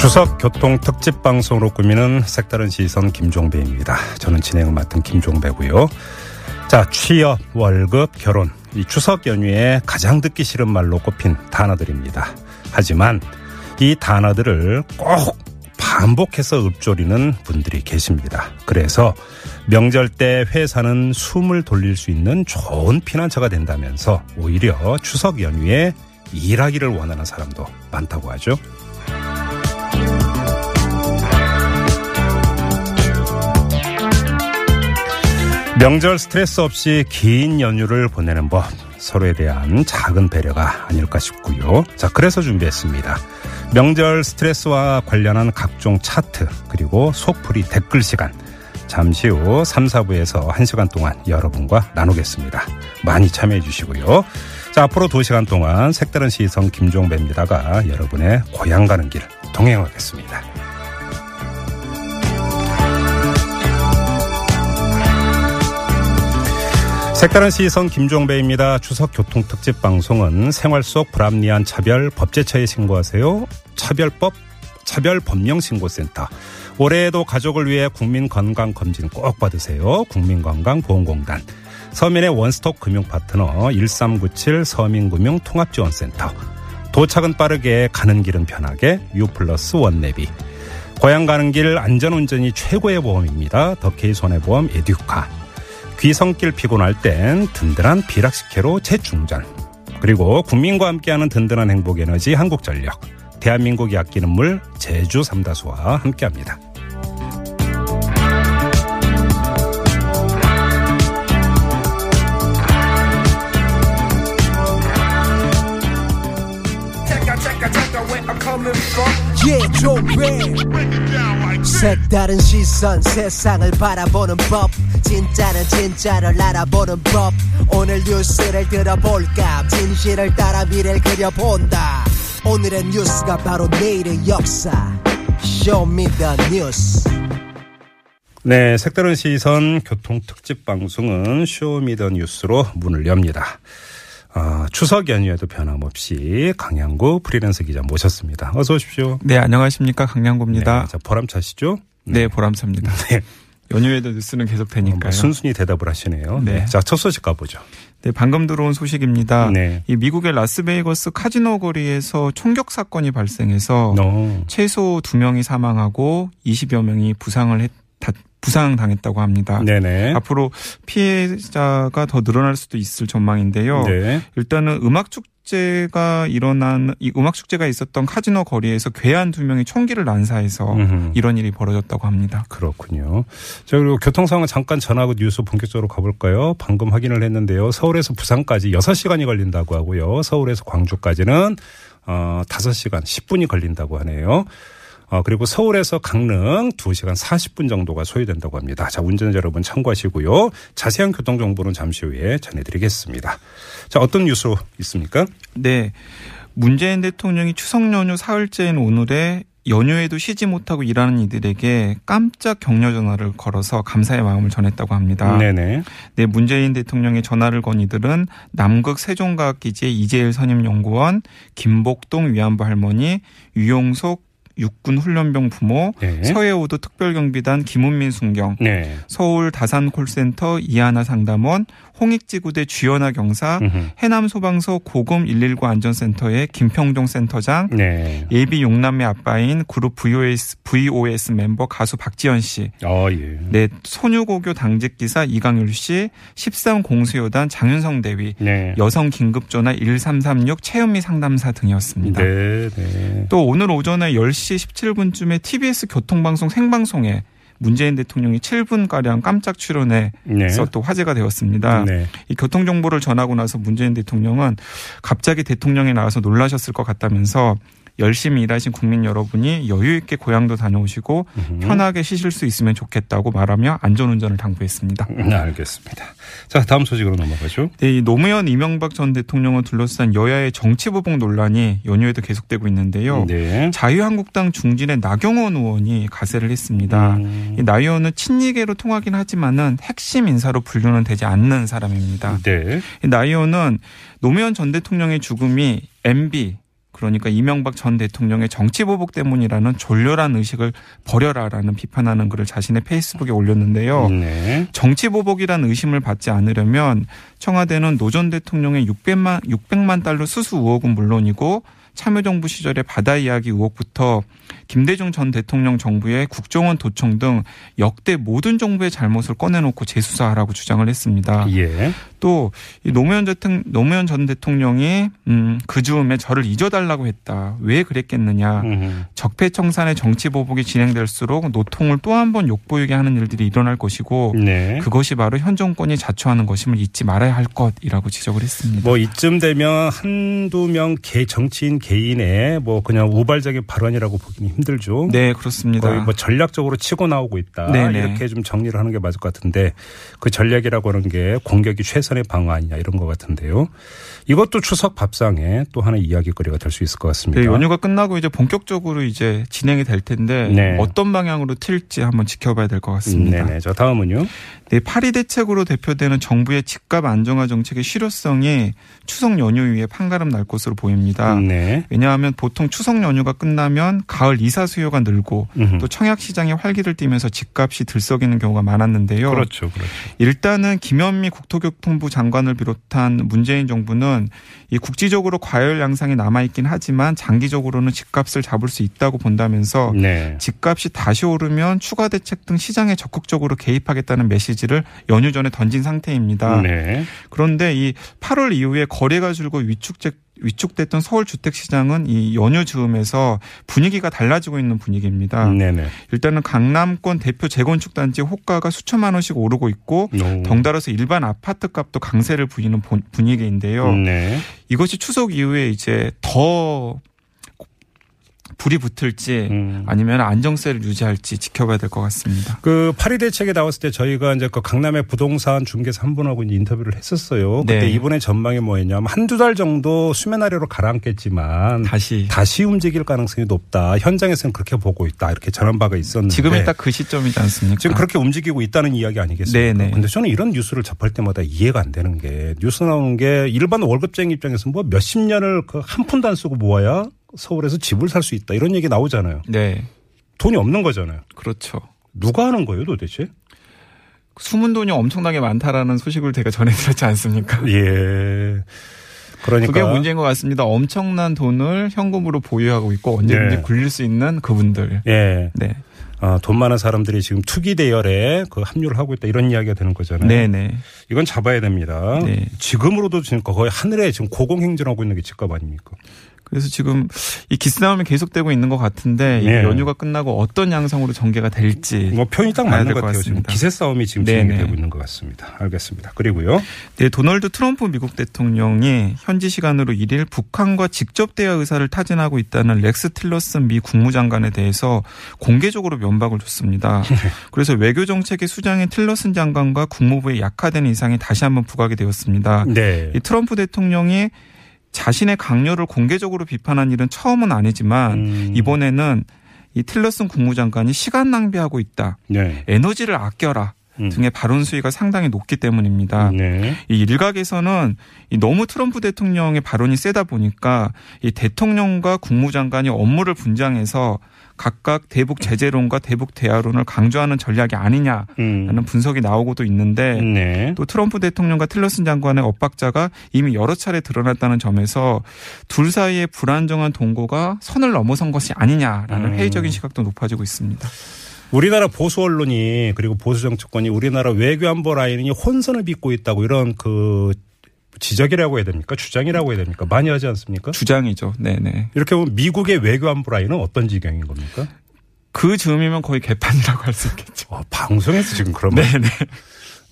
추석 교통 특집 방송으로 꾸미는 색다른 시선 김종배입니다. 저는 진행을 맡은 김종배고요. 자, 취업, 월급, 결혼. 이 추석 연휴에 가장 듣기 싫은 말로 꼽힌 단어들입니다. 하지만 이 단어들을 꼭 반복해서 읊조리는 분들이 계십니다. 그래서 명절 때 회사는 숨을 돌릴 수 있는 좋은 피난처가 된다면서 오히려 추석 연휴에 일하기를 원하는 사람도 많다고 하죠. 명절 스트레스 없이 긴 연휴를 보내는 법 서로에 대한 작은 배려가 아닐까 싶고요. 자, 그래서 준비했습니다. 명절 스트레스와 관련한 각종 차트 그리고 속풀이 댓글 시간 잠시 후 3, 4부에서 1시간 동안 여러분과 나누겠습니다. 많이 참여해 주시고요. 자, 앞으로 2시간 동안 색다른 시선 김종배입니다가 여러분의 고향 가는 길 동행하겠습니다. 색다른 시선 김종배입니다. 추석 교통 특집 방송은 생활 속 불합리한 차별 법제처에 신고하세요. 차별법 차별 법령 신고센터. 올해에도 가족을 위해 국민 건강 검진 꼭 받으세요. 국민건강보험공단. 서민의 원스톱 금융 파트너 1397 서민금융 통합지원센터. 도착은 빠르게 가는 길은 편하게 U 플러스 원내비. 고향 가는 길 안전운전이 최고의 보험입니다. 더케이 손해보험 에듀카. 귀성길 피곤할 땐 든든한 비락식혜로 재충전. 그리고 국민과 함께하는 든든한 행복 에너지 한국전력. 대한민국이 아끼는 물 제주 삼다수와 함께합니다. Yeah, 종배 색다른 시선 세상을 바라보는 법. 진짜는 진짜를 알아보는 법. 오늘 뉴스를 들어볼까? 진실을 따라 미래를 그려본다. 오늘의 뉴스가 바로 내일의 역사. Show Me the 뉴스 네, 색다른 시선 교통 특집 방송은 Show Me the 뉴스로 문을 엽니다. 어, 추석 연휴에도 변함없이 강양구 프리랜서 기자 모셨습니다. 어서 오십시오. 네, 안녕하십니까. 강량구입니다. 네, 자, 보람차시죠? 네, 보람차입니다. 네. 연휴에도 뉴스는 계속 뭐 되니까요. 순순히 대답을 하시네요. 네. 자, 첫 소식 가보죠. 네, 방금 들어온 소식입니다. 네. 이 미국의 라스베이거스 카지노 거리에서 총격 사건이 발생해서 어, 최소 2명이 사망하고 20여 명이 부상을 했, 다, 부상당했다고 합니다. 네네. 앞으로 피해자가 더 늘어날 수도 있을 전망인데요. 네. 일단은 음악 축제가 일어난 이 음악 축제가 있었던 카지노 거리에서 괴한 두 명이 총기를 난사해서 음흠. 이런 일이 벌어졌다고 합니다. 그렇군요. 자, 그리고 교통 상황 잠깐 전하고 뉴스 본격적으로 가볼까요? 방금 확인을 했는데요. 서울에서 부산까지 6시간이 걸린다고 하고요. 서울에서 광주까지는 어, 5시간 10분이 걸린다고 하네요. 어, 그리고 서울에서 강릉 2시간 40분 정도가 소요된다고 합니다. 자, 운전자 여러분 참고하시고요. 자세한 교통 정보는 잠시 후에 전해드리겠습니다. 자, 어떤 뉴스 있습니까? 네. 문재인 대통령이 추석 연휴 사흘째인 오늘에 연휴에도 쉬지 못하고 일하는 이들에게 깜짝 격려 전화를 걸어서 감사의 마음을 전했다고 합니다. 네네. 네, 문재인 대통령의 전화를 건 이들은 남극 세종과학기지의 이재일 선임연구원, 김복동 위안부 할머니, 유용석 육군 훈련병 부모, 네. 서해오도 특별경비단 김은민 순경, 네. 서울 다산 콜센터 이하나 상담원, 홍익지구대 주연아 경사. 해남소방서 고금 119 안전센터의 김평종 센터장, 네. 예비 용남매 아빠인 그룹 VOS, VOS 멤버 가수 박지현 씨, 어, 예. 네, 소유고교 당직 기사 이강율 씨, 13 공수요단 장윤성 대위, 네. 여성 긴급전화 1336 최은미 상담사 등이었습니다. 네, 네. 또 오늘 오전에 10시 17분쯤에 TBS 교통방송 생방송에 문재인 대통령이 7분가량 깜짝 출연해서 네. 또 화제가 되었습니다. 네. 이 교통 정보를 전하고 나서 문재인 대통령은 갑자기 대통령이 나와서 놀라셨을 것 같다면서 열심히 일하신 국민 여러분이 여유 있게 고향도 다녀오시고 편하게 쉬실 수 있으면 좋겠다고 말하며 안전운전을 당부했습니다. 네, 알겠습니다. 자, 다음 소식으로 넘어가죠. 네, 이 노무현 이명박 전 대통령을 둘러싼 여야의 정치보복 논란이 연휴에도 계속되고 있는데요. 네. 자유한국당 중진의 나경원 의원이 가세를 했습니다. 음. 이나 의원은 친이계로 통하긴 하지만은 핵심 인사로 분류는 되지 않는 사람입니다. 네. 이나 의원은 노무현 전 대통령의 죽음이 MB 그러니까 이명박 전 대통령의 정치 보복 때문이라는 졸렬한 의식을 버려라라는 비판하는 글을 자신의 페이스북에 올렸는데요. 네. 정치 보복이란 의심을 받지 않으려면 청와대는 노 전 대통령의 600만 600만 달러 수수 의혹은 물론이고 참여정부 시절의 바다 이야기 의혹부터 김대중 전 대통령 정부의 국정원 도청 등 역대 모든 정부의 잘못을 꺼내놓고 재수사하라고 주장을 했습니다. 예. 또이 노무현 전 노무현 전 대통령이 음, 그 즈음에 저를 잊어달라고 했다. 왜 그랬겠느냐. 음. 적폐청산의 정치 보복이 진행될수록 노통을 또 한 번 욕보이게 하는 일들이 일어날 것이고 네. 그것이 바로 현 정권이 자초하는 것임을 잊지 말아야 할 것이라고 지적을 했습니다. 뭐 이쯤 되면 한두 명 개, 정치인 개 인의 뭐 그냥 우발적인 발언이라고 보기는 힘들죠. 네, 그렇습니다. 거의 뭐 전략적으로 치고 나오고 있다. 네네. 이렇게 좀 정리를 하는 게 맞을 것 같은데 그 전략이라고 하는 게 공격이 최선의 방어 아니냐 이런 것 같은데요. 이것도 추석 밥상에 또 하나의 이야기거리가 될 수 있을 것 같습니다. 네, 연휴가 끝나고 이제 본격적으로 이제 진행이 될 텐데 네. 어떤 방향으로 튈지 한번 지켜봐야 될 것 같습니다. 네 네. 저 다음은요. 네, 파리 대책으로 대표되는 정부의 집값 안정화 정책의 실효성이 추석 연휴 이후에 판가름 날 것으로 보입니다. 네. 왜냐하면 보통 추석 연휴가 끝나면 가을 이사 수요가 늘고 음흠. 또 청약 시장에 활기를 띠면서 집값이 들썩이는 경우가 많았는데요. 그렇죠. 그렇죠. 일단은 김현미 국토교통부 장관을 비롯한 문재인 정부는 이 국지적으로 과열 양상이 남아 있긴 하지만 장기적으로는 집값을 잡을 수 있다고 본다면서 네. 집값이 다시 오르면 추가 대책 등 시장에 적극적으로 개입하겠다는 메시지 를 연휴 전에 던진 상태입니다. 네. 그런데 이 8월 이후에 거래가 줄고 위축적 위축됐던 서울 주택 시장은 이 연휴 즈음에서 분위기가 달라지고 있는 분위기입니다. 네네. 일단은 강남권 대표 재건축 단지 호가가 수천만 원씩 오르고 있고 오. 덩달아서 일반 아파트 값도 강세를 부이는 본- 분위기인데요. 네. 이것이 추석 이후에 이제 더 불이 붙을지 음. 아니면 안정세를 유지할지 지켜봐야 될 것 같습니다. 그 파리 대책에 나왔을 때 저희가 이제 그 강남의 부동산 중개사 한 분하고 인터뷰를 했었어요. 그때 네. 이번에 전망이 뭐였냐면 한두 달 정도 수면 아래로 가라앉겠지만 다시 다시 움직일 가능성이 높다. 현장에서는 그렇게 보고 있다. 이렇게 전한 바가 있었는데 지금이 딱 그 시점이지 않습니까? 지금 그렇게 움직이고 있다는 이야기 아니겠습니까? 네네. 근데 저는 이런 뉴스를 접할 때마다 이해가 안 되는 게 뉴스 나오는 게 일반 월급쟁이 입장에서 뭐 몇십 년을 그 한 푼도 안 쓰고 모아야 서울에서 집을 살 수 있다. 이런 얘기 나오잖아요. 네, 돈이 없는 거잖아요. 그렇죠. 누가 하는 거예요 도대체? 숨은 돈이 엄청나게 많다라는 소식을 제가 전해드렸지 않습니까? 예. 그러니까 그게 문제인 것 같습니다. 엄청난 돈을 현금으로 보유하고 있고 언제든지 네. 굴릴 수 있는 그분들. 예. 네, 어, 돈 많은 사람들이 지금 투기 대열에 그 합류를 하고 있다 이런 이야기가 되는 거잖아요. 네, 네. 이건 잡아야 됩니다. 네. 지금으로도 지금 거의 하늘에 지금 고공행진하고 있는 게 집값 아닙니까? 그래서 지금 이 기싸움이 계속되고 있는 것 같은데 이 네. 연휴가 끝나고 어떤 양상으로 전개가 될지 뭐 표현이 딱 맞는 될것것 같아요. 지금. 기세 싸움이 지금 네네. 진행이 되고 있는 것 같습니다. 알겠습니다. 그리고요. 네, 도널드 트럼프 미국 대통령이 현지 시간으로 1일 북한과 직접 대화 의사를 타진하고 있다는 렉스 틸러슨 미 국무장관에 대해서 공개적으로 면박을 줬습니다. 그래서 외교 정책의 수장인 틸러슨 장관과 국무부의 약화된 인상이 다시 한번 부각이 되었습니다. 네. 이 트럼프 대통령이 자신의 강요를 공개적으로 비판한 일은 처음은 아니지만 음. 이번에는 이 틸러슨 국무장관이 시간 낭비하고 있다. 네. 에너지를 아껴라. 음. 등의 발언 수위가 상당히 높기 때문입니다. 네. 이 일각에서는 이 너무 트럼프 대통령의 발언이 세다 보니까 이 대통령과 국무장관이 업무를 분장해서 각각 대북 제재론과 대북 대화론을 강조하는 전략이 아니냐라는 음. 분석이 나오고도 있는데 네. 또 트럼프 대통령과 틸러슨 장관의 엇박자가 이미 여러 차례 드러났다는 점에서 둘 사이의 불안정한 동거가 선을 넘어선 것이 아니냐라는 음. 회의적인 시각도 높아지고 있습니다. 우리나라 보수 언론이 그리고 보수 정치권이 우리나라 외교 안보 라인이 혼선을 빚고 있다고 이런 그 지적이라고 해야 됩니까? 주장이라고 해야 됩니까? 많이 하지 않습니까? 주장이죠. 네네. 이렇게 보면 미국의 외교 안보 라인은 어떤 지경인 겁니까? 그 즈음이면 거의 개판이라고 할 수 있겠죠. 어, 방송에서 지금 그러면 네네.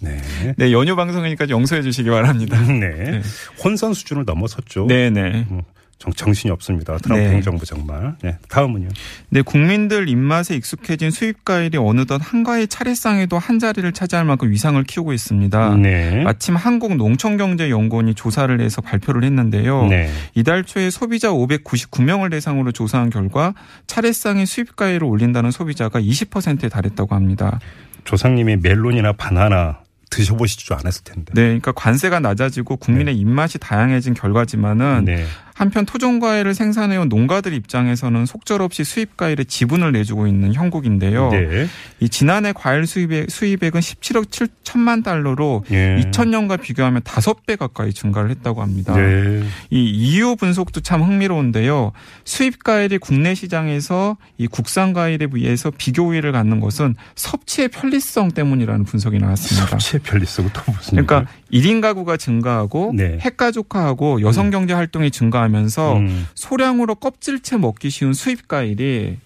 네. 네, 연휴 방송이니까 용서해 주시기 바랍니다. 네. 혼선 수준을 넘어섰죠. 네네. 음, 정, 정신이 없습니다. 트럼프 네. 행정부 정말. 네. 다음은요. 네, 국민들 입맛에 익숙해진 수입 과일이 어느덧 한가위 차례상에도 한 자리를 차지할 만큼 위상을 키우고 있습니다. 네. 마침 한국농촌경제연구원이 조사를 해서 발표를 했는데요. 네. 이달 초에 소비자 599명을 대상으로 조사한 결과 차례상에 수입 과일을 올린다는 소비자가 20%에 달했다고 합니다. 조상님이 멜론이나 바나나 드셔보시지 않았을 텐데. 네, 그러니까 관세가 낮아지고 국민의 입맛이 다양해진 결과지만은 네. 한편 토종 과일을 생산해온 농가들 입장에서는 속절없이 수입 과일에 지분을 내주고 있는 형국인데요. 네. 이 지난해 과일 수입액, 수입액은 17억 7천만 달러로 예. 2000년과 비교하면 5배 가까이 증가를 했다고 합니다. 네. 이 이유 분석도 참 흥미로운데요. 수입 과일이 국내 시장에서 이 국산 과일에 비해서 비교 우위를 갖는 것은 섭취의 편리성 때문이라는 분석이 나왔습니다. 섭취의 편리성은 또 무슨? 그러니까 1인 가구가 증가하고 네. 핵가족화하고 여성 경제 활동이 증가하면서 음. 소량으로 껍질째 먹기 쉬운 수입 과일이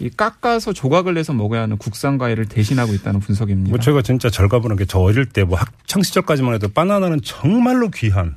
이 깎아서 조각을 내서 먹어야 하는 국산 과일을 대신하고 있다는 분석입니다. 뭐 제가 진짜 절가보는 게 저 어릴 때 뭐 학창 시절까지만 해도 바나나는 정말로 귀한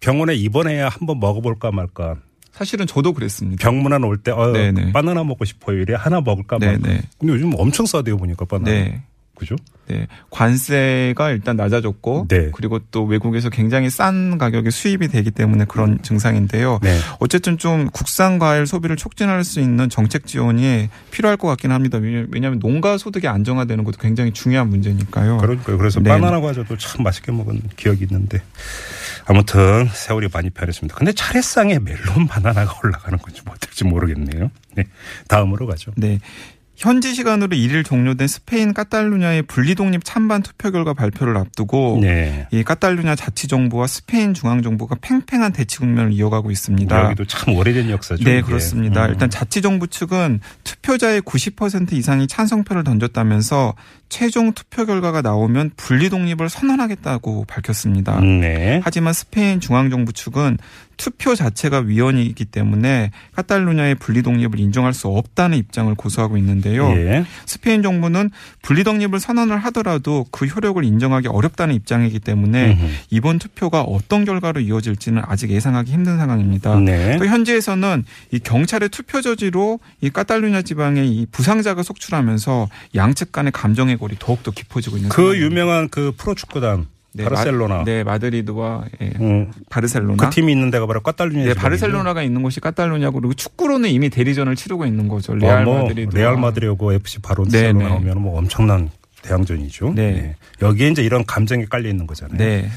병원에 입원해야 한번 먹어볼까 말까 사실은 저도 그랬습니다. 병문안 올 때 어. 바나나 먹고 싶어요 이래 하나 먹을까 말까 네네. 근데 요즘 엄청 싸대요 보니까 바나나 네. 그죠? 네. 관세가 일단 낮아졌고 네. 그리고 또 외국에서 굉장히 싼 가격에 수입이 되기 때문에 그런 증상인데요. 네. 어쨌든 좀 국산 과일 소비를 촉진할 수 있는 정책 지원이 필요할 것 같긴 합니다. 왜냐- 왜냐하면 농가 소득이 안정화되는 것도 굉장히 중요한 문제니까요. 그러니까요. 그래서 네. 바나나 과자도 참 맛있게 먹은 기억이 있는데 아무튼 세월이 많이 변했습니다. 근데 차례상에 멜론 바나나가 올라가는 건지 뭐 어떨지 모르겠네요. 네. 다음으로 가죠. 네. 현지 시간으로 1일 종료된 스페인 카탈루냐의 분리독립 찬반 투표 결과 발표를 앞두고 네. 이 카탈루냐 자치 정부와 스페인 중앙 정부가 팽팽한 대치 국면을 이어가고 있습니다. 여기도 참 오래된 역사죠. 네, 이게. 그렇습니다. 음. 일단 자치 정부 측은 투표자의 90% 이상이 찬성표를 던졌다면서 최종 투표 결과가 나오면 분리독립을 선언하겠다고 밝혔습니다. 음, 네. 하지만 스페인 중앙 정부 측은 투표 자체가 위헌이기 때문에 카탈루냐의 분리 독립을 인정할 수 없다는 입장을 고수하고 있는데요. 예. 스페인 정부는 분리 독립을 선언을 하더라도 그 효력을 인정하기 어렵다는 입장이기 때문에 음흠. 이번 투표가 어떤 결과로 이어질지는 아직 예상하기 힘든 상황입니다. 네. 또 현지에서는 이 경찰의 투표 저지로 이 카탈루냐 지방에 이 부상자가 속출하면서 양측 간의 감정의 골이 더욱더 깊어지고 있는 그 상황입니다. 유명한 그 프로축구단 네, 바르셀로나. 마, 네, 마드리드와 예, 음, 바르셀로나. 그 팀이 있는 데가 바로 카탈루냐. 네, 바르셀로나가 있는 곳이 카탈루냐고 그리고 축구로는 이미 대리전을 치르고 있는 거죠. 레알 뭐 마드리드. 레알 마드리드하고 FC 네, 바르셀로나 네. 나오면 뭐 엄청난 대항전이죠. 네. 여기에 이제 이런 감정이 깔려 있는 거잖아요. 네.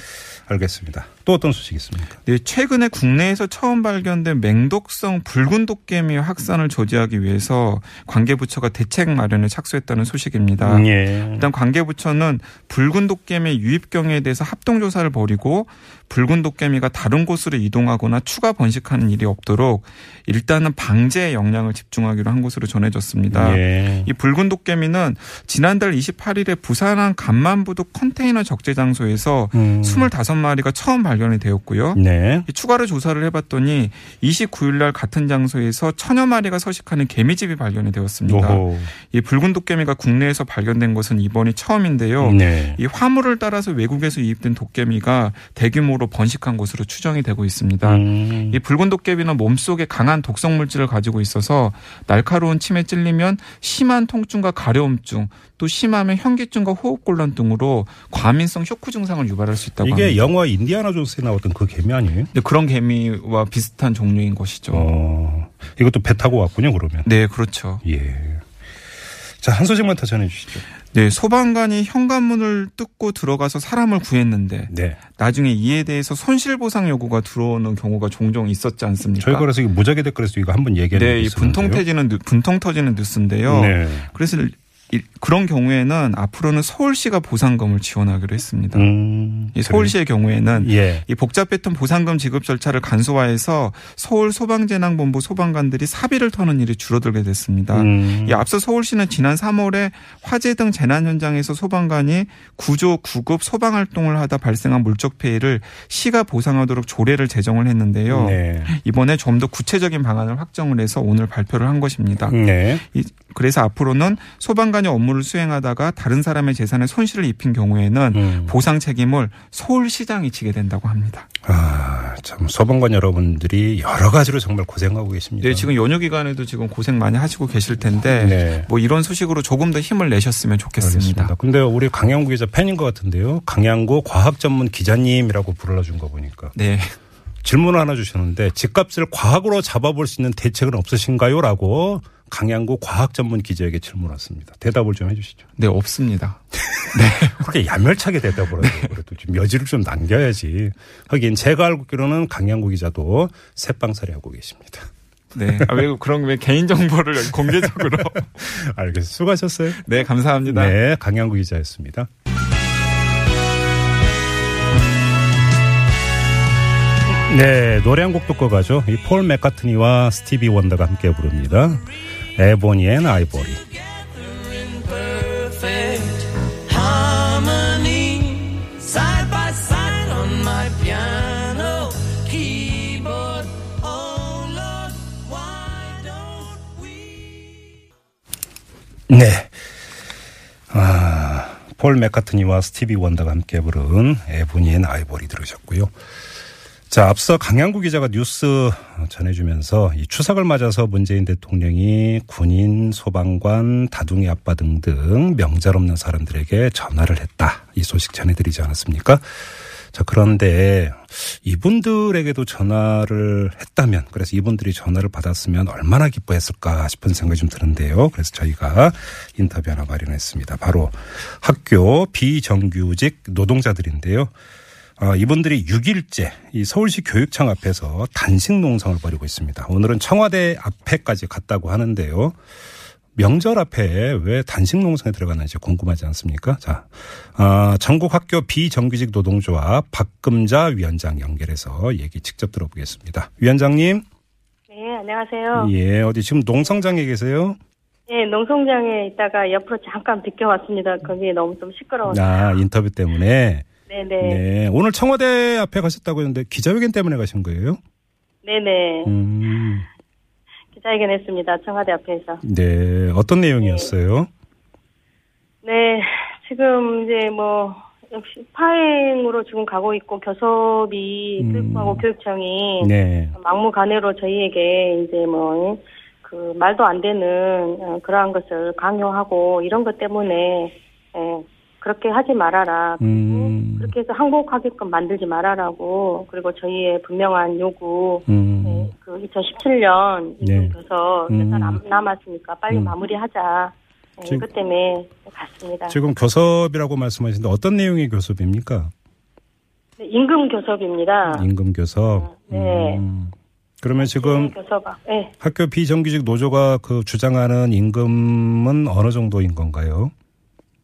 알겠습니다. 또 어떤 소식이 있습니까? 네, 최근에 국내에서 처음 발견된 맹독성 붉은 독개미 확산을 저지하기 위해서 관계부처가 대책 마련에 착수했다는 소식입니다. 예. 일단 관계부처는 붉은 도깨비 유입 경위에 대해서 합동 조사를 벌이고 붉은 도깨비가 다른 곳으로 이동하거나 추가 번식하는 일이 없도록 일단은 방제에 역량을 집중하기로 한 것으로 전해졌습니다. 예. 이 붉은 도깨비는 지난달 28일에 부산항 간만부두 컨테이너 적재 장소에서 음. 25마리가 처음 발 견이 되었고요. 네. 이 추가로 조사를 해봤더니 29일 날 같은 장소에서 천여 마리가 서식하는 개미집이 발견이 되었습니다. 오호. 이 붉은 독개미가 국내에서 발견된 것은 이번이 처음인데요. 네. 이 화물을 따라서 외국에서 유입된 독개미가 대규모로 번식한 것으로 추정이 되고 있습니다. 음. 이 붉은 독개미는 몸속에 강한 독성 물질을 가지고 있어서 날카로운 침에 찔리면 심한 통증과 가려움증, 또 심하면 현기증과 호흡곤란 등으로 과민성 쇼크 증상을 유발할 수 있다고 이게 합니다. 영화 인디아나 존스에 나왔던 그 개미 아니에요? 네, 그런 개미와 비슷한 종류인 것이죠. 어. 이것도 배 타고 왔군요, 그러면. 네, 그렇죠. 예. 자, 한 소식만 더 전해 주시죠. 네, 소방관이 현관문을 뜯고 들어가서 사람을 구했는데 네. 나중에 이에 대해서 손실보상 요구가 들어오는 경우가 종종 있었지 않습니까? 그래서 이거 무작위 댓글에서 이거 한번 얘기해 네, 이 분통 터지는 뉴- 분통 터지는 뉴스인데요. 네. 그래서 이- 그런 경우에는 앞으로는 서울시가 보상금을 지원하기로 했습니다. 음. 이 서울시의 경우에는 예. 이 복잡했던 보상금 지급 절차를 간소화해서 서울 소방재난본부 소방관들이 사비를 터는 일이 줄어들게 됐습니다. 음. 이 앞서 서울시는 지난 3월에 화재 등 재난 현장에서 소방관이 구조, 구급, 소방 활동을 하다 발생한 물적 피해를 시가 보상하도록 조례를 제정을 했는데요. 네. 이번에 좀 더 구체적인 방안을 확정을 해서 오늘 발표를 한 것입니다. 네. 이- 그래서 앞으로는 소방관 이 상관녀 업무를 수행하다가 다른 사람의 재산에 손실을 입힌 경우에는 음. 보상 책임을 서울시장이 지게 된다고 합니다. 아, 참 소방관 여러분들이 여러 가지로 정말 고생하고 계십니다. 네, 지금 연휴 기간에도 지금 고생 많이 하시고 계실 텐데 네. 뭐 이런 소식으로 조금 더 힘을 내셨으면 좋겠습니다. 알겠습니다. 근데 우리 강양구 기자 팬인 것 같은데요. 강양구 과학 전문 기자님이라고 불러준 거 보니까 네. 질문을 하나 주셨는데 집값을 과학으로 잡아볼 수 있는 대책은 없으신가요? 라고 강양구 과학 전문 기자에게 질문 왔습니다. 대답을 좀 해주시죠. 네, 없습니다. 그렇게 야멸차게 대답을 해도 그래도 좀 여지를 좀 남겨야지. 하긴 제가 알고 있기로는 강양구 기자도 셋방살이 하고 계십니다. 네. 아, 왜 그런 왜 개인 정보를 공개적으로? 알겠습니다. 수고하셨어요. 네, 감사합니다. 네, 강양구 기자였습니다. 네, 노래 한 곡 듣고 가죠. 이 폴 맥카트니와 스티비 원더가 함께 부릅니다. Ebony and Ivory. oh 네. 아, 폴 맥카트니와 스티비 원더가 함께 부른 Ebony and Ivory 들으셨고요. 자, 앞서 강양구 기자가 뉴스 전해주면서 이 추석을 맞아서 문재인 대통령이 군인, 소방관, 다둥이 아빠 등등 명절 없는 사람들에게 전화를 했다. 이 소식 전해드리지 않았습니까? 자, 그런데 이분들에게도 전화를 했다면, 그래서 이분들이 전화를 받았으면 얼마나 기뻐했을까 싶은 생각이 좀 드는데요. 그래서 저희가 인터뷰 하나 마련했습니다. 바로 학교 비정규직 노동자들인데요. 아, 이분들이 6일째 이 서울시 교육청 앞에서 단식 농성을 벌이고 있습니다. 오늘은 청와대 앞에까지 갔다고 하는데요. 명절 앞에 왜 단식 농성에 들어갔는지 궁금하지 않습니까? 자, 아, 전국 학교 비정규직 노동조합 박금자 위원장 연결해서 얘기 직접 들어보겠습니다. 위원장님, 네, 안녕하세요. 예, 어디 지금 농성장에 계세요? 네, 농성장에 있다가 옆으로 잠깐 비켜왔습니다. 거기 너무 좀 시끄러워서. 아, 인터뷰 때문에. 네네. 네, 오늘 청와대 앞에 가셨다고 했는데 기자회견 때문에 가신 거예요? 네네. 음. 기자회견 했습니다. 청와대 앞에서. 네, 어떤 내용이었어요? 네, 지금 이제 뭐, 역시 파행으로 지금 가고 있고, 교섭이, 음. 교육부하고 교육청이 네. 막무가내로 저희에게 이제 뭐, 그 말도 안 되는 어, 그러한 것을 강요하고 이런 것 때문에, 예, 그렇게 하지 말아라. 그리고 음. 그렇게 해서 항복하게끔 만들지 말아라고 그리고 저희의 분명한 요구 음. 네, 그 2017년 네. 임금 교섭 음. 몇달 안 남았으니까 빨리 음. 마무리하자. 네, 지금- 그 때문에 갔습니다. 지금 교섭이라고 말씀하시는데 어떤 내용의 교섭입니까? 네, 임금 교섭입니다. 임금 교섭. 네. 음. 그러면 지금 교섭. 네. 학교 비정규직 노조가 그 주장하는 임금은 어느 정도인 건가요?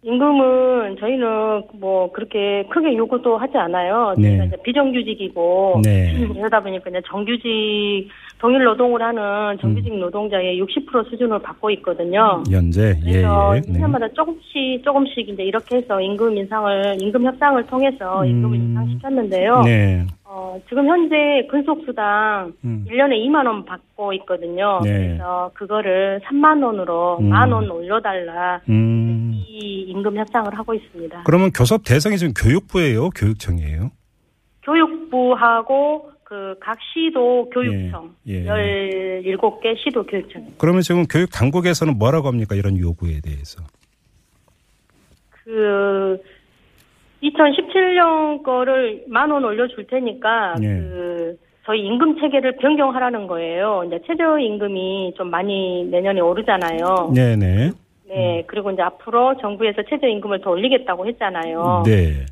임금은 저희는 뭐 그렇게 크게 요구도 하지 않아요. 네. 저희가 이제 비정규직이고 네. 이러다 보니까 이제 정규직 동일 노동을 하는 정규직 음. 노동자의 60% 수준을 받고 있거든요. 연재. 예, 그래서 예. 네. 1년마다 조금씩 조금씩 이제 이렇게 해서 임금 인상을 임금 협상을 통해서 임금을 음. 인상시켰는데요. 네. 어, 지금 현재 근속수당 음. 1년에 2만 원 받고 있거든요. 네. 그래서 그거를 3만 원으로 음. 만원 올려달라 음. 이 임금 협상을 하고 있습니다. 그러면 교섭 대상이 지금 교육부예요, 교육청이에요? 교육부하고 그 각 시도 교육청 예, 예. 17개 시도 교육청 그러면 지금 교육 당국에서는 뭐라고 합니까? 이런 요구에 대해서. 그 2017년 거를 만 원 올려줄 테니까 예. 그 저희 임금 체계를 변경하라는 거예요. 이제 최저 임금이 좀 많이 내년에 오르잖아요. 네, 네. 네, 그리고 이제 앞으로 정부에서 최저 임금을 더 올리겠다고 했잖아요. 네.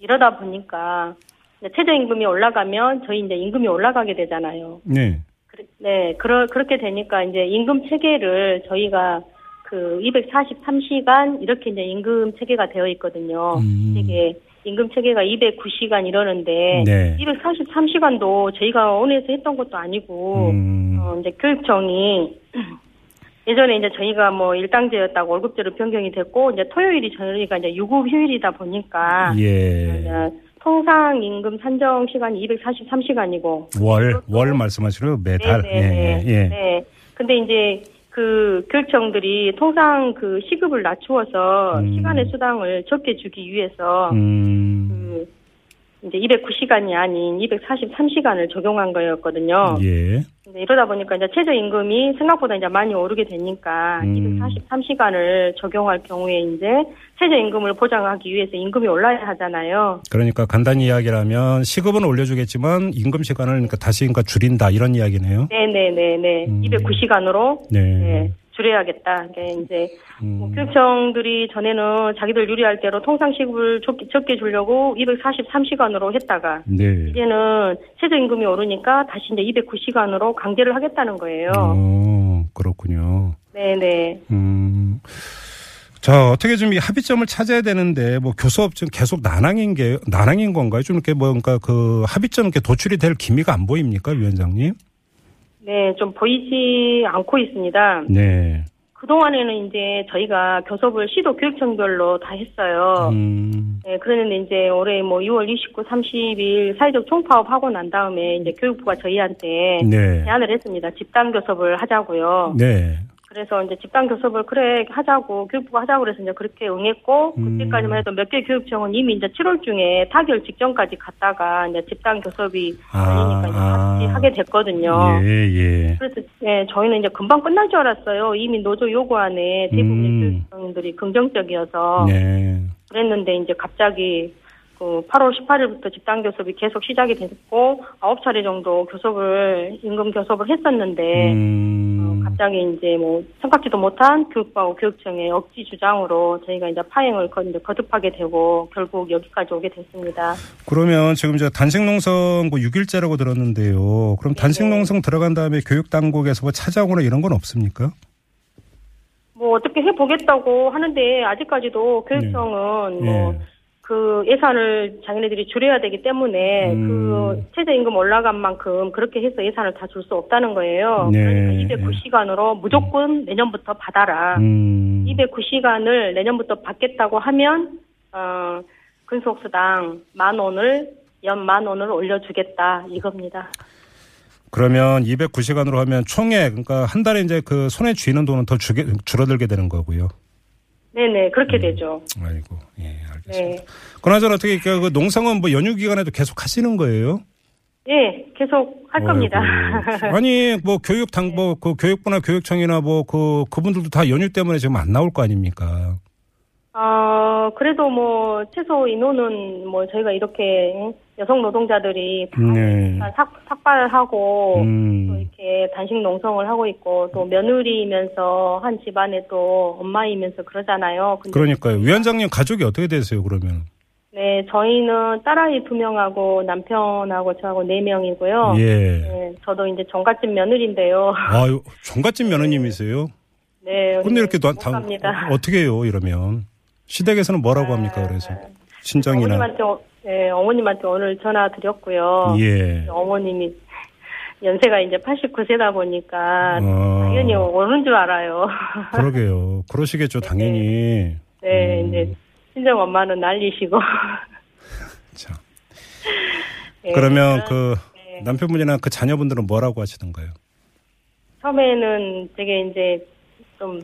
이러다 보니까 이제 최저 임금이 올라가면 저희 이제 임금이 올라가게 되잖아요. 네. 그래- 네, 그러, 그렇게 되니까 이제 임금 체계를 저희가 그 243시간 이렇게 이제 임금 체계가 되어 있거든요. 음. 이게 임금 체계가 209시간 이러는데 네. 243시간도 저희가 원해서 했던 것도 아니고 음. 어, 이제 교육청이 예전에 이제 저희가 뭐 일당제였다고 월급제로 변경이 됐고 이제 토요일이 저희가 이제 유급 휴일이다 보니까 예. 통상 임금 산정 시간이 243시간이고 월, 월 말씀하시는 매달. 네네네. 예, 예, 예. 네. 근데 이제 그 교육청들이 통상 그 시급을 낮추어서 음. 시간의 수당을 적게 주기 위해서 음. 그 이제 209시간이 아닌 243시간을 적용한 거였거든요. 예. 이러다 보니까 이제 최저 임금이 생각보다 이제 많이 오르게 되니까 음. 243시간을 적용할 경우에 이제 최저 임금을 보장하기 위해서 임금이 올라야 하잖아요. 그러니까 간단히 이야기를 면 시급은 올려주겠지만 임금 시간을 그러니까 다시 그러니까 줄인다 이런 이야기네요. 네네네네. 음. 209시간으로 네. 네, 줄여야겠다. 이게 이제 뭐 음. 교육청들이 전에는 자기들 유리할 대로 통상 시급을 적게, 적게 주려고 243시간으로 했다가 네. 이제는 최저임금이 오르니까 다시 이제 209시간으로 강제를 하겠다는 거예요. 어, 그렇군요. 네네. 음. 자, 어떻게 좀 이 합의점을 찾아야 되는데, 뭐, 교수업 지금 계속 난항인 게, 난항인 건가요? 좀 이렇게 뭔가 그 합의점 이렇게 도출이 될 기미가 안 보입니까, 위원장님? 네, 좀 보이지 않고 있습니다. 네. 그동안에는 이제 저희가 교섭을 시도 교육청별로 다 했어요. 음, 네, 그랬는데 이제 올해 뭐 6월 29, 30일 사회적 총파업 하고 난 다음에 이제 교육부가 저희한테 네. 제안을 했습니다. 집단 교섭을 하자고요. 네. 그래서 이제 집단 교섭을 그래 하자고 교육부가 하자고 그래서 이제 그렇게 응했고 음. 그때까지만 해도 몇 개 교육청은 이미 이제 7월 중에 타결 직전까지 갔다가 이제 집단 교섭이 아, 걸리니까 이제 아. 같이 하게 됐거든요. 예, 예. 그래서 예, 저희는 이제 금방 끝날 줄 알았어요. 이미 노조 요구안에 대부분의 음. 교육청들이 긍정적이어서 네. 그랬는데 이제 갑자기 그 8월 18일부터 집단 교섭이 계속 시작이 됐고 아홉 차례 정도 교섭을 임금 교섭을 했었는데 음, 어, 갑자기 이제 뭐 생각지도 못한 교육부하고 교육청의 억지 주장으로 저희가 이제 파행을 거, 거듭하게 되고 결국 여기까지 오게 됐습니다. 그러면 지금 저 단식농성 뭐 6일째라고 들었는데요. 그럼 네, 단식농성 들어간 다음에 교육 당국에서 뭐 찾아오거나 이런 건 없습니까? 뭐 어떻게 해보겠다고 하는데 아직까지도 교육청은 뭐 예. 그 예산을 자기네들이 줄여야 되기 때문에 음. 그 최저임금 올라간 만큼 그렇게 해서 예산을 다 줄 수 없다는 거예요. 네. 그러니까 209시간으로 무조건 내년부터 받아라. 음. 209시간을 내년부터 받겠다고 하면 어 근속수당 만 원을 연 만 원을 올려주겠다 이겁니다. 그러면 209시간으로 하면 총액 그러니까 한 달에 이제 그 손에 쥐는 돈은 더 주게, 줄어들게 되는 거고요. 네네 음. 그렇게 되죠. 아이고, 예, 알겠습니다. 네. 그나저나 어떻게 그그 농성은 뭐 연휴 기간에도 계속 하시는 거예요? 예 계속 할 겁니다. 아이고. 아니 뭐 교육 당뭐 그 교육부나 교육청이나 뭐 그 그분들도 다 연휴 때문에 지금 안 나올 거 아닙니까? 어, 그래도 뭐, 최소 인원은 뭐, 저희가 이렇게 여성 노동자들이 다 네. 삭, 삭발하고, 또 음. 이렇게 단식 농성을 하고 있고, 또 며느리이면서 한 집안에 또 엄마이면서 그러잖아요. 그러니까요. 위원장님 가족이 어떻게 되세요? 그러면? 네, 저희는 딸아이 두 명하고 남편하고 저하고 네 명이고요. 예. 네, 저도 이제 정갓집 며느리인데요. 아유, 종갓집 며느님이세요? 네. 근데 이렇게 당, 갑니다. 어떻게 해요? 이러면 시댁에서는 뭐라고 합니까? 그래서 어- 네, 어머님한테 오늘 전화 드렸고요. 예. 어머님이 연세가 이제 89세다 보니까 어. 당연히 오는 줄 알아요. 그러게요. 그러시겠죠, 당연히. 네, 음. 이제 친정 엄마는 난리시고. 자. 네, 그러면 그 네. 남편분이나 그 자녀분들은 뭐라고 하시던가요? 처음에는 되게 이제 좀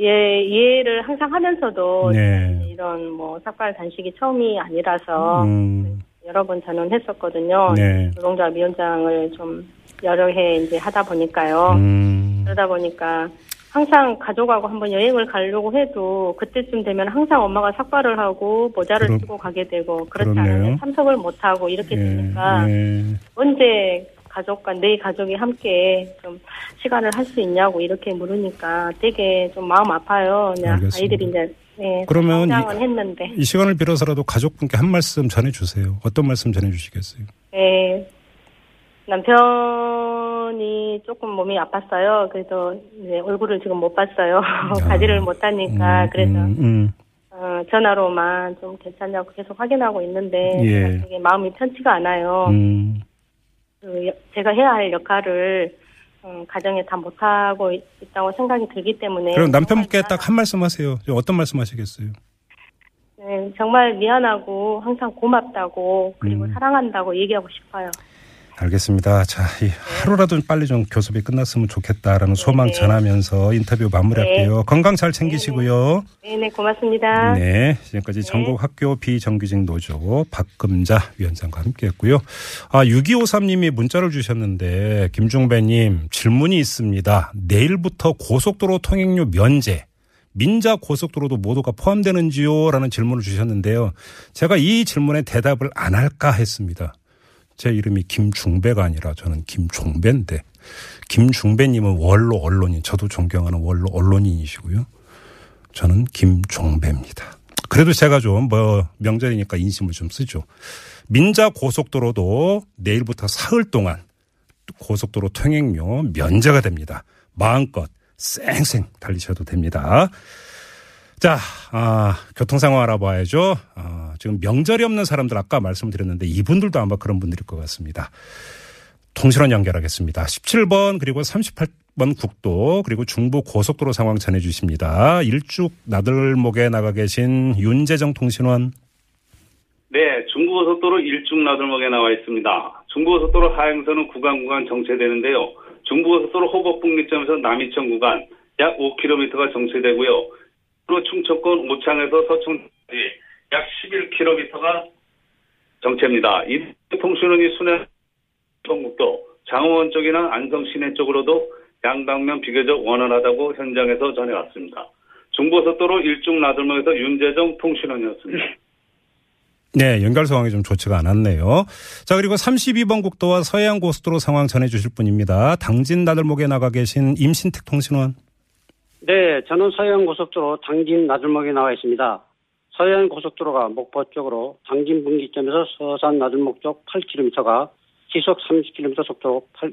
예, 이해를 항상 하면서도 네. 이런 뭐 삭발 단식이 처음이 아니라서 음, 여러 번 저는 했었거든요. 네. 노동자 위원장을 좀 여러 해 이제 하다 보니까요. 음, 그러다 보니까 항상 가족하고 한번 여행을 가려고 해도 그때쯤 되면 항상 엄마가 삭발을 하고 모자를 그럼- 쓰고 가게 되고 그렇지 그렇네요. 않으면 참석을 못 하고 이렇게 예, 되니까 예. 언제 가족과 내 가족이 함께 좀 시간을 할 수 있냐고 이렇게 물으니까 되게 좀 마음 아파요. 그냥 알겠습니다. 아이들이 이제 예, 그러면 이- 했는데 이 시간을 빌어서라도 가족분께 한 말씀 전해주세요. 어떤 말씀 전해주시겠어요? 예, 남편이 조금 몸이 아팠어요. 그래서 이제 얼굴을 지금 못 봤어요. 가지를 못하니까 음, 그래서 음, 음. 어, 전화로만 좀 괜찮냐고 계속 확인하고 있는데 예. 되게 마음이 편치가 않아요. 음, 제가 해야 할 역할을 음, 가정에 다 못하고 있- 있다고 생각이 들기 때문에 그럼 남편분께 딱 한 말씀 하세요. 어떤 말씀 하시겠어요? 네, 정말 미안하고 항상 고맙다고 그리고 음. 사랑한다고 얘기하고 싶어요. 알겠습니다. 자, 이 하루라도 빨리 좀 교섭이 끝났으면 좋겠다라는 소망 네. 전하면서 인터뷰 마무리할게요. 건강 잘 챙기시고요. 네 네, 고맙습니다. 네, 지금까지 전국 학교 비정규직 노조 박금자 위원장과 함께했고요. 아, 6253님이 문자를 주셨는데 김중배님 질문이 있습니다. 내일부터 고속도로 통행료 면제. 민자 고속도로도 모두가 포함되는지요? 라는 질문을 주셨는데요. 제가 이 질문에 대답을 안 할까 했습니다. 제 이름이 김중배가 아니라 저는 김종배인데 김중배님은 원로 언론인 저도 존경하는 원로 언론인이시고요. 저는 김종배입니다. 그래도 제가 좀 뭐 명절이니까 인심을 좀 쓰죠. 민자 고속도로도 내일부터 사흘 동안 고속도로 통행료 면제가 됩니다. 마음껏 쌩쌩 달리셔도 됩니다. 자, 아, 교통 상황 알아봐야죠. 아, 지금 명절이 없는 사람들 아까 말씀드렸는데 이분들도 아마 그런 분들일 것 같습니다. 통신원 연결하겠습니다. 17번 그리고 38번 국도 그리고 중부 고속도로 상황 전해 주십니다. 일죽 나들목에 나가 계신 윤재정 통신원. 네, 중부고속도로 일중 나들목에 나와 있습니다. 중부고속도로 하행선은 구간 구간 정체되는데요. 중부고속도로 호법분기점에서 남이천 구간 약 5km가 정체되고요. 그리고 충청권 오창에서 서청까지 약 11km가 정체입니다. 이 통신원이 순회 동국도 장호원 쪽이나 안성 시내 쪽으로도 양방면 비교적 원활하다고 현장에서 전해왔습니다. 중부고속도로 일중 나들목에서 윤재정 통신원이었습니다. 네, 연결 상황이 좀 좋지가 않았네요. 자, 그리고 32번 국도와 서해안 고속도로 상황 전해 주실 분입니다. 당진 나들목에 나가 계신 임신택 통신원. 네, 저는 서해안 고속도로 당진 나들목에 나와 있습니다. 서해안 고속도로가 목포 쪽으로 당진 분기점에서 서산 나들목 쪽 8km가 시속 30km 속도로 8,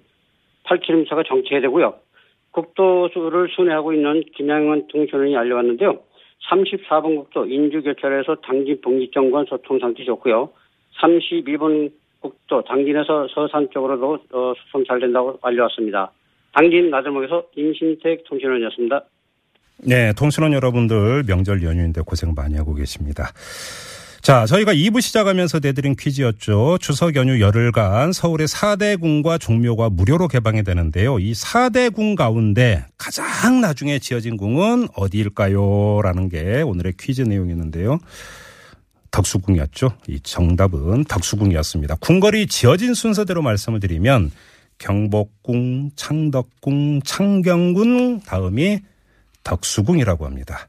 8km가 정체되고요. 국도를 순회하고 있는 김양원 통신원이 알려왔는데요. 34번 국도 인주교차로에서 당진 분기점과 소통 상태 좋고요. 32번 국도 당진에서 서산 쪽으로도 어, 수송 잘 된다고 알려왔습니다. 당진 나들목에서 임신택 통신원이었습니다. 네, 통신원 여러분들 명절 연휴인데 고생 많이 하고 계십니다. 자, 저희가 2부 시작하면서 내드린 퀴즈였죠. 추석 연휴 열흘간 서울의 4대 궁과 종묘가 무료로 개방이 되는데요. 이 4대 궁 가운데 가장 나중에 지어진 궁은 어디일까요? 라는 게 오늘의 퀴즈 내용이었는데요. 덕수궁이었죠. 이 정답은 덕수궁이었습니다. 궁궐이 지어진 순서대로 말씀을 드리면 경복궁, 창덕궁, 창경궁 다음이 덕수궁이라고 합니다.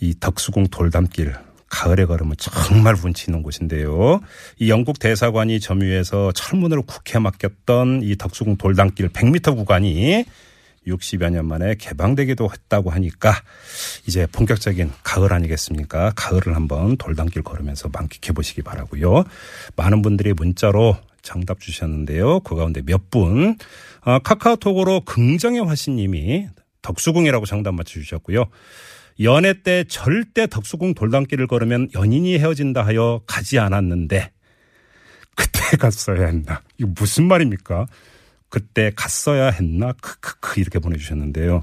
이 덕수궁 돌담길 가을에 걸으면 정말 운치 있는 곳인데요. 이 영국 대사관이 점유해서 철문으로 국회 맡겼던 이 덕수궁 돌담길 100m 구간이 60여 년 만에 개방되기도 했다고 하니까 이제 본격적인 가을 아니겠습니까? 가을을 한번 돌담길 걸으면서 만끽해 보시기 바라고요. 많은 분들이 문자로 정답 주셨는데요. 그 가운데 몇 분, 아, 카카오톡으로 긍정의 화신님이 덕수궁이라고 정답 맞춰주셨고요. 연애 때 절대 덕수궁 돌담길을 걸으면 연인이 헤어진다 하여 가지 않았는데 그때 갔어야 했나? 이거 무슨 말입니까? 그때 갔어야 했나? 크크크 이렇게 보내주셨는데요.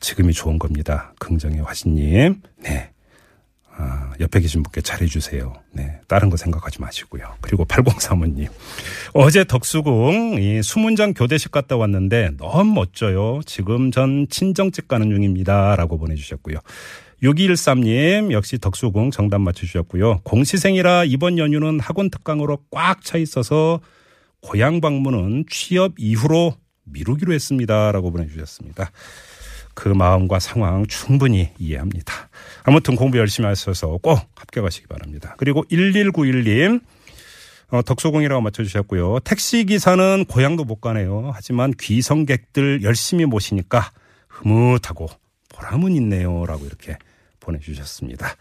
지금이 좋은 겁니다. 긍정의 화신님. 네. 아, 옆에 계신 분께 잘해주세요. 네. 다른 거 생각하지 마시고요. 그리고 8035님. 어제 덕수궁 이 수문장 교대식 갔다 왔는데 너무 멋져요. 지금 전 친정집 가는 중입니다. 라고 보내주셨고요. 6213님 역시 덕수궁 정답 맞춰주셨고요. 공시생이라 이번 연휴는 학원 특강으로 꽉 차 있어서 고향 방문은 취업 이후로 미루기로 했습니다. 라고 보내주셨습니다. 그 마음과 상황 충분히 이해합니다. 아무튼 공부 열심히 하셔서 꼭 합격하시기 바랍니다. 그리고 1191님, 어, 덕소공이라고 맞춰주셨고요. 택시기사는 고향도 못 가네요. 하지만 귀성객들 열심히 모시니까 흐뭇하고 보람은 있네요. 라고 이렇게 보내주셨습니다.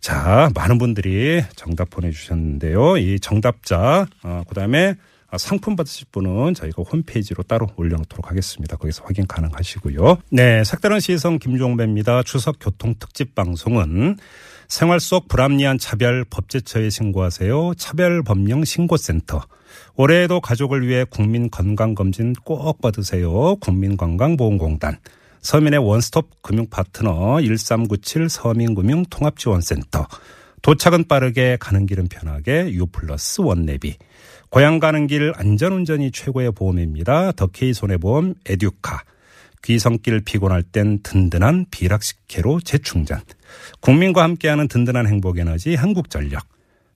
자, 많은 분들이 정답 보내주셨는데요. 이 정답자, 어, 그 다음에 상품 받으실 분은 저희가 홈페이지로 따로 올려놓도록 하겠습니다. 거기서 확인 가능하시고요. 네, 색다른 시선 김종배입니다. 추석 교통 특집 방송은 생활 속 불합리한 차별 법제처에 신고하세요. 차별법령 신고센터. 올해에도 가족을 위해 국민 건강검진 꼭 받으세요. 국민건강보험공단. 서민의 원스톱 금융 파트너 1397 서민금융통합지원센터. 도착은 빠르게 가는 길은 편하게 유플러스 원내비. 고향 가는 길 안전운전이 최고의 보험입니다. 더케이 손해보험 에듀카. 귀성길 피곤할 땐 든든한 비락식혜로 재충전. 국민과 함께하는 든든한 행복에너지 한국전력.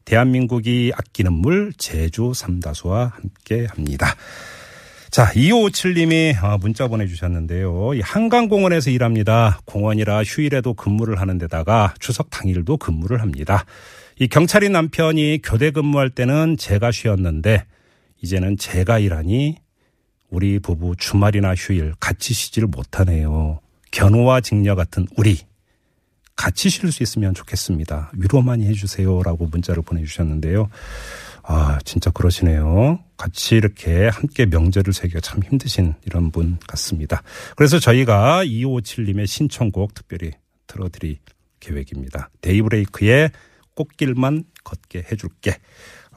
대한민국이 아끼는 물 제주 삼다수와 함께합니다. 자, 2557님이 어, 문자 보내주셨는데요. 이 한강공원에서 일합니다. 공원이라 휴일에도 근무를 하는 데다가 추석 당일도 근무를 합니다. 이 경찰인 남편이 교대 근무할 때는 제가 쉬었는데 이제는 제가 일하니 우리 부부 주말이나 휴일 같이 쉬지를 못하네요. 견우와 직녀 같은 우리 같이 쉴 수 있으면 좋겠습니다. 위로 많이 해주세요라고 문자를 보내주셨는데요. 아 진짜 그러시네요. 같이 이렇게 함께 명절을 새기가 참 힘드신 이런 분 같습니다. 그래서 저희가 2557님의 신청곡 특별히 틀어드릴 계획입니다. 데이브레이크의 꽃길만 걷게 해줄게.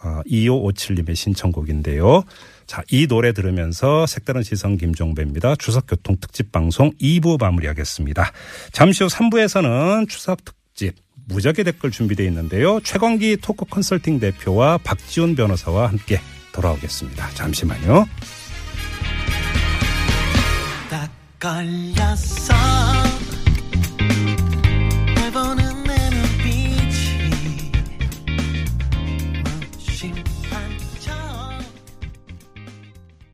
어, 2557님의 신청곡인데요. 자, 이 노래 들으면서 색다른 시선 김종배입니다. 추석 교통 특집 방송 2부 마무리하겠습니다. 잠시 후 3부에서는 추석 특집 무적의 댓글 준비되어 있는데요. 최광기 토크 컨설팅 대표와 박지훈 변호사와 함께 돌아오겠습니다. 잠시만요.